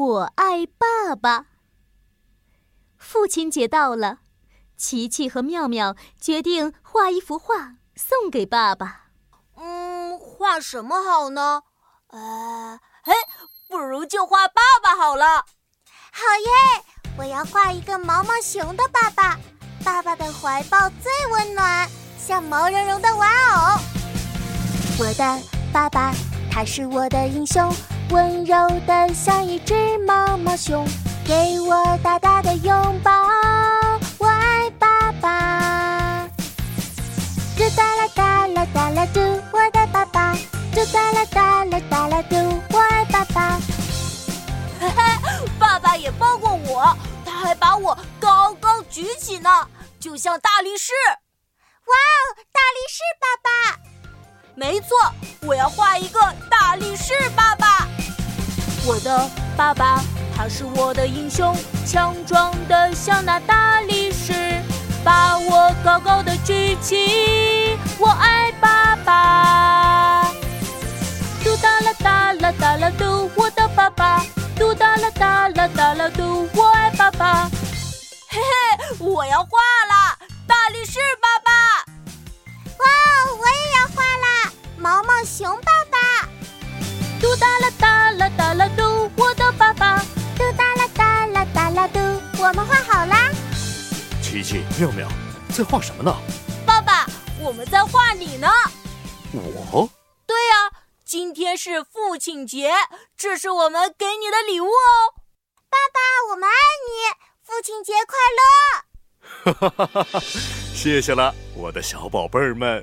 我爱爸爸。父亲节到了，琪琪和妙妙决定画一幅画送给爸爸。嗯，画什么好呢？呃，哎，不如就画爸爸好了。好耶！我要画一个毛毛熊的爸爸，爸爸的怀抱最温暖，像毛茸茸的玩偶。我的爸爸，他是我的英雄，温柔的像一只毛毛熊。给我大大的拥抱，我爱爸爸。嘟哒啦哒啦哒啦嘟，我的爸爸。嘟哒啦哒啦哒啦嘟，我爱爸爸。嘿嘿，爸爸也抱过我，他还把我高高举起呢，就像大力士。哇哦，大力士爸爸！没错，我要画一个大力士爸爸。我的爸爸。他是我的英雄，强壮的像那大力士，把我高高的举起。我爱爸爸，嘟哒啦哒啦哒啦嘟，我的爸爸，嘟哒啦哒啦哒啦嘟，我爱爸爸。嘿嘿，我要画了，大力士爸爸。哇，我也要画啦，毛毛熊爸，我们画好啦！琪琪、妙妙，在画什么呢？爸爸，我们在画你呢。我？对呀，今天是父亲节，这是我们给你的礼物哦。爸爸，我们爱你，父亲节快乐！哈哈哈哈哈！谢谢了，我的小宝贝儿们。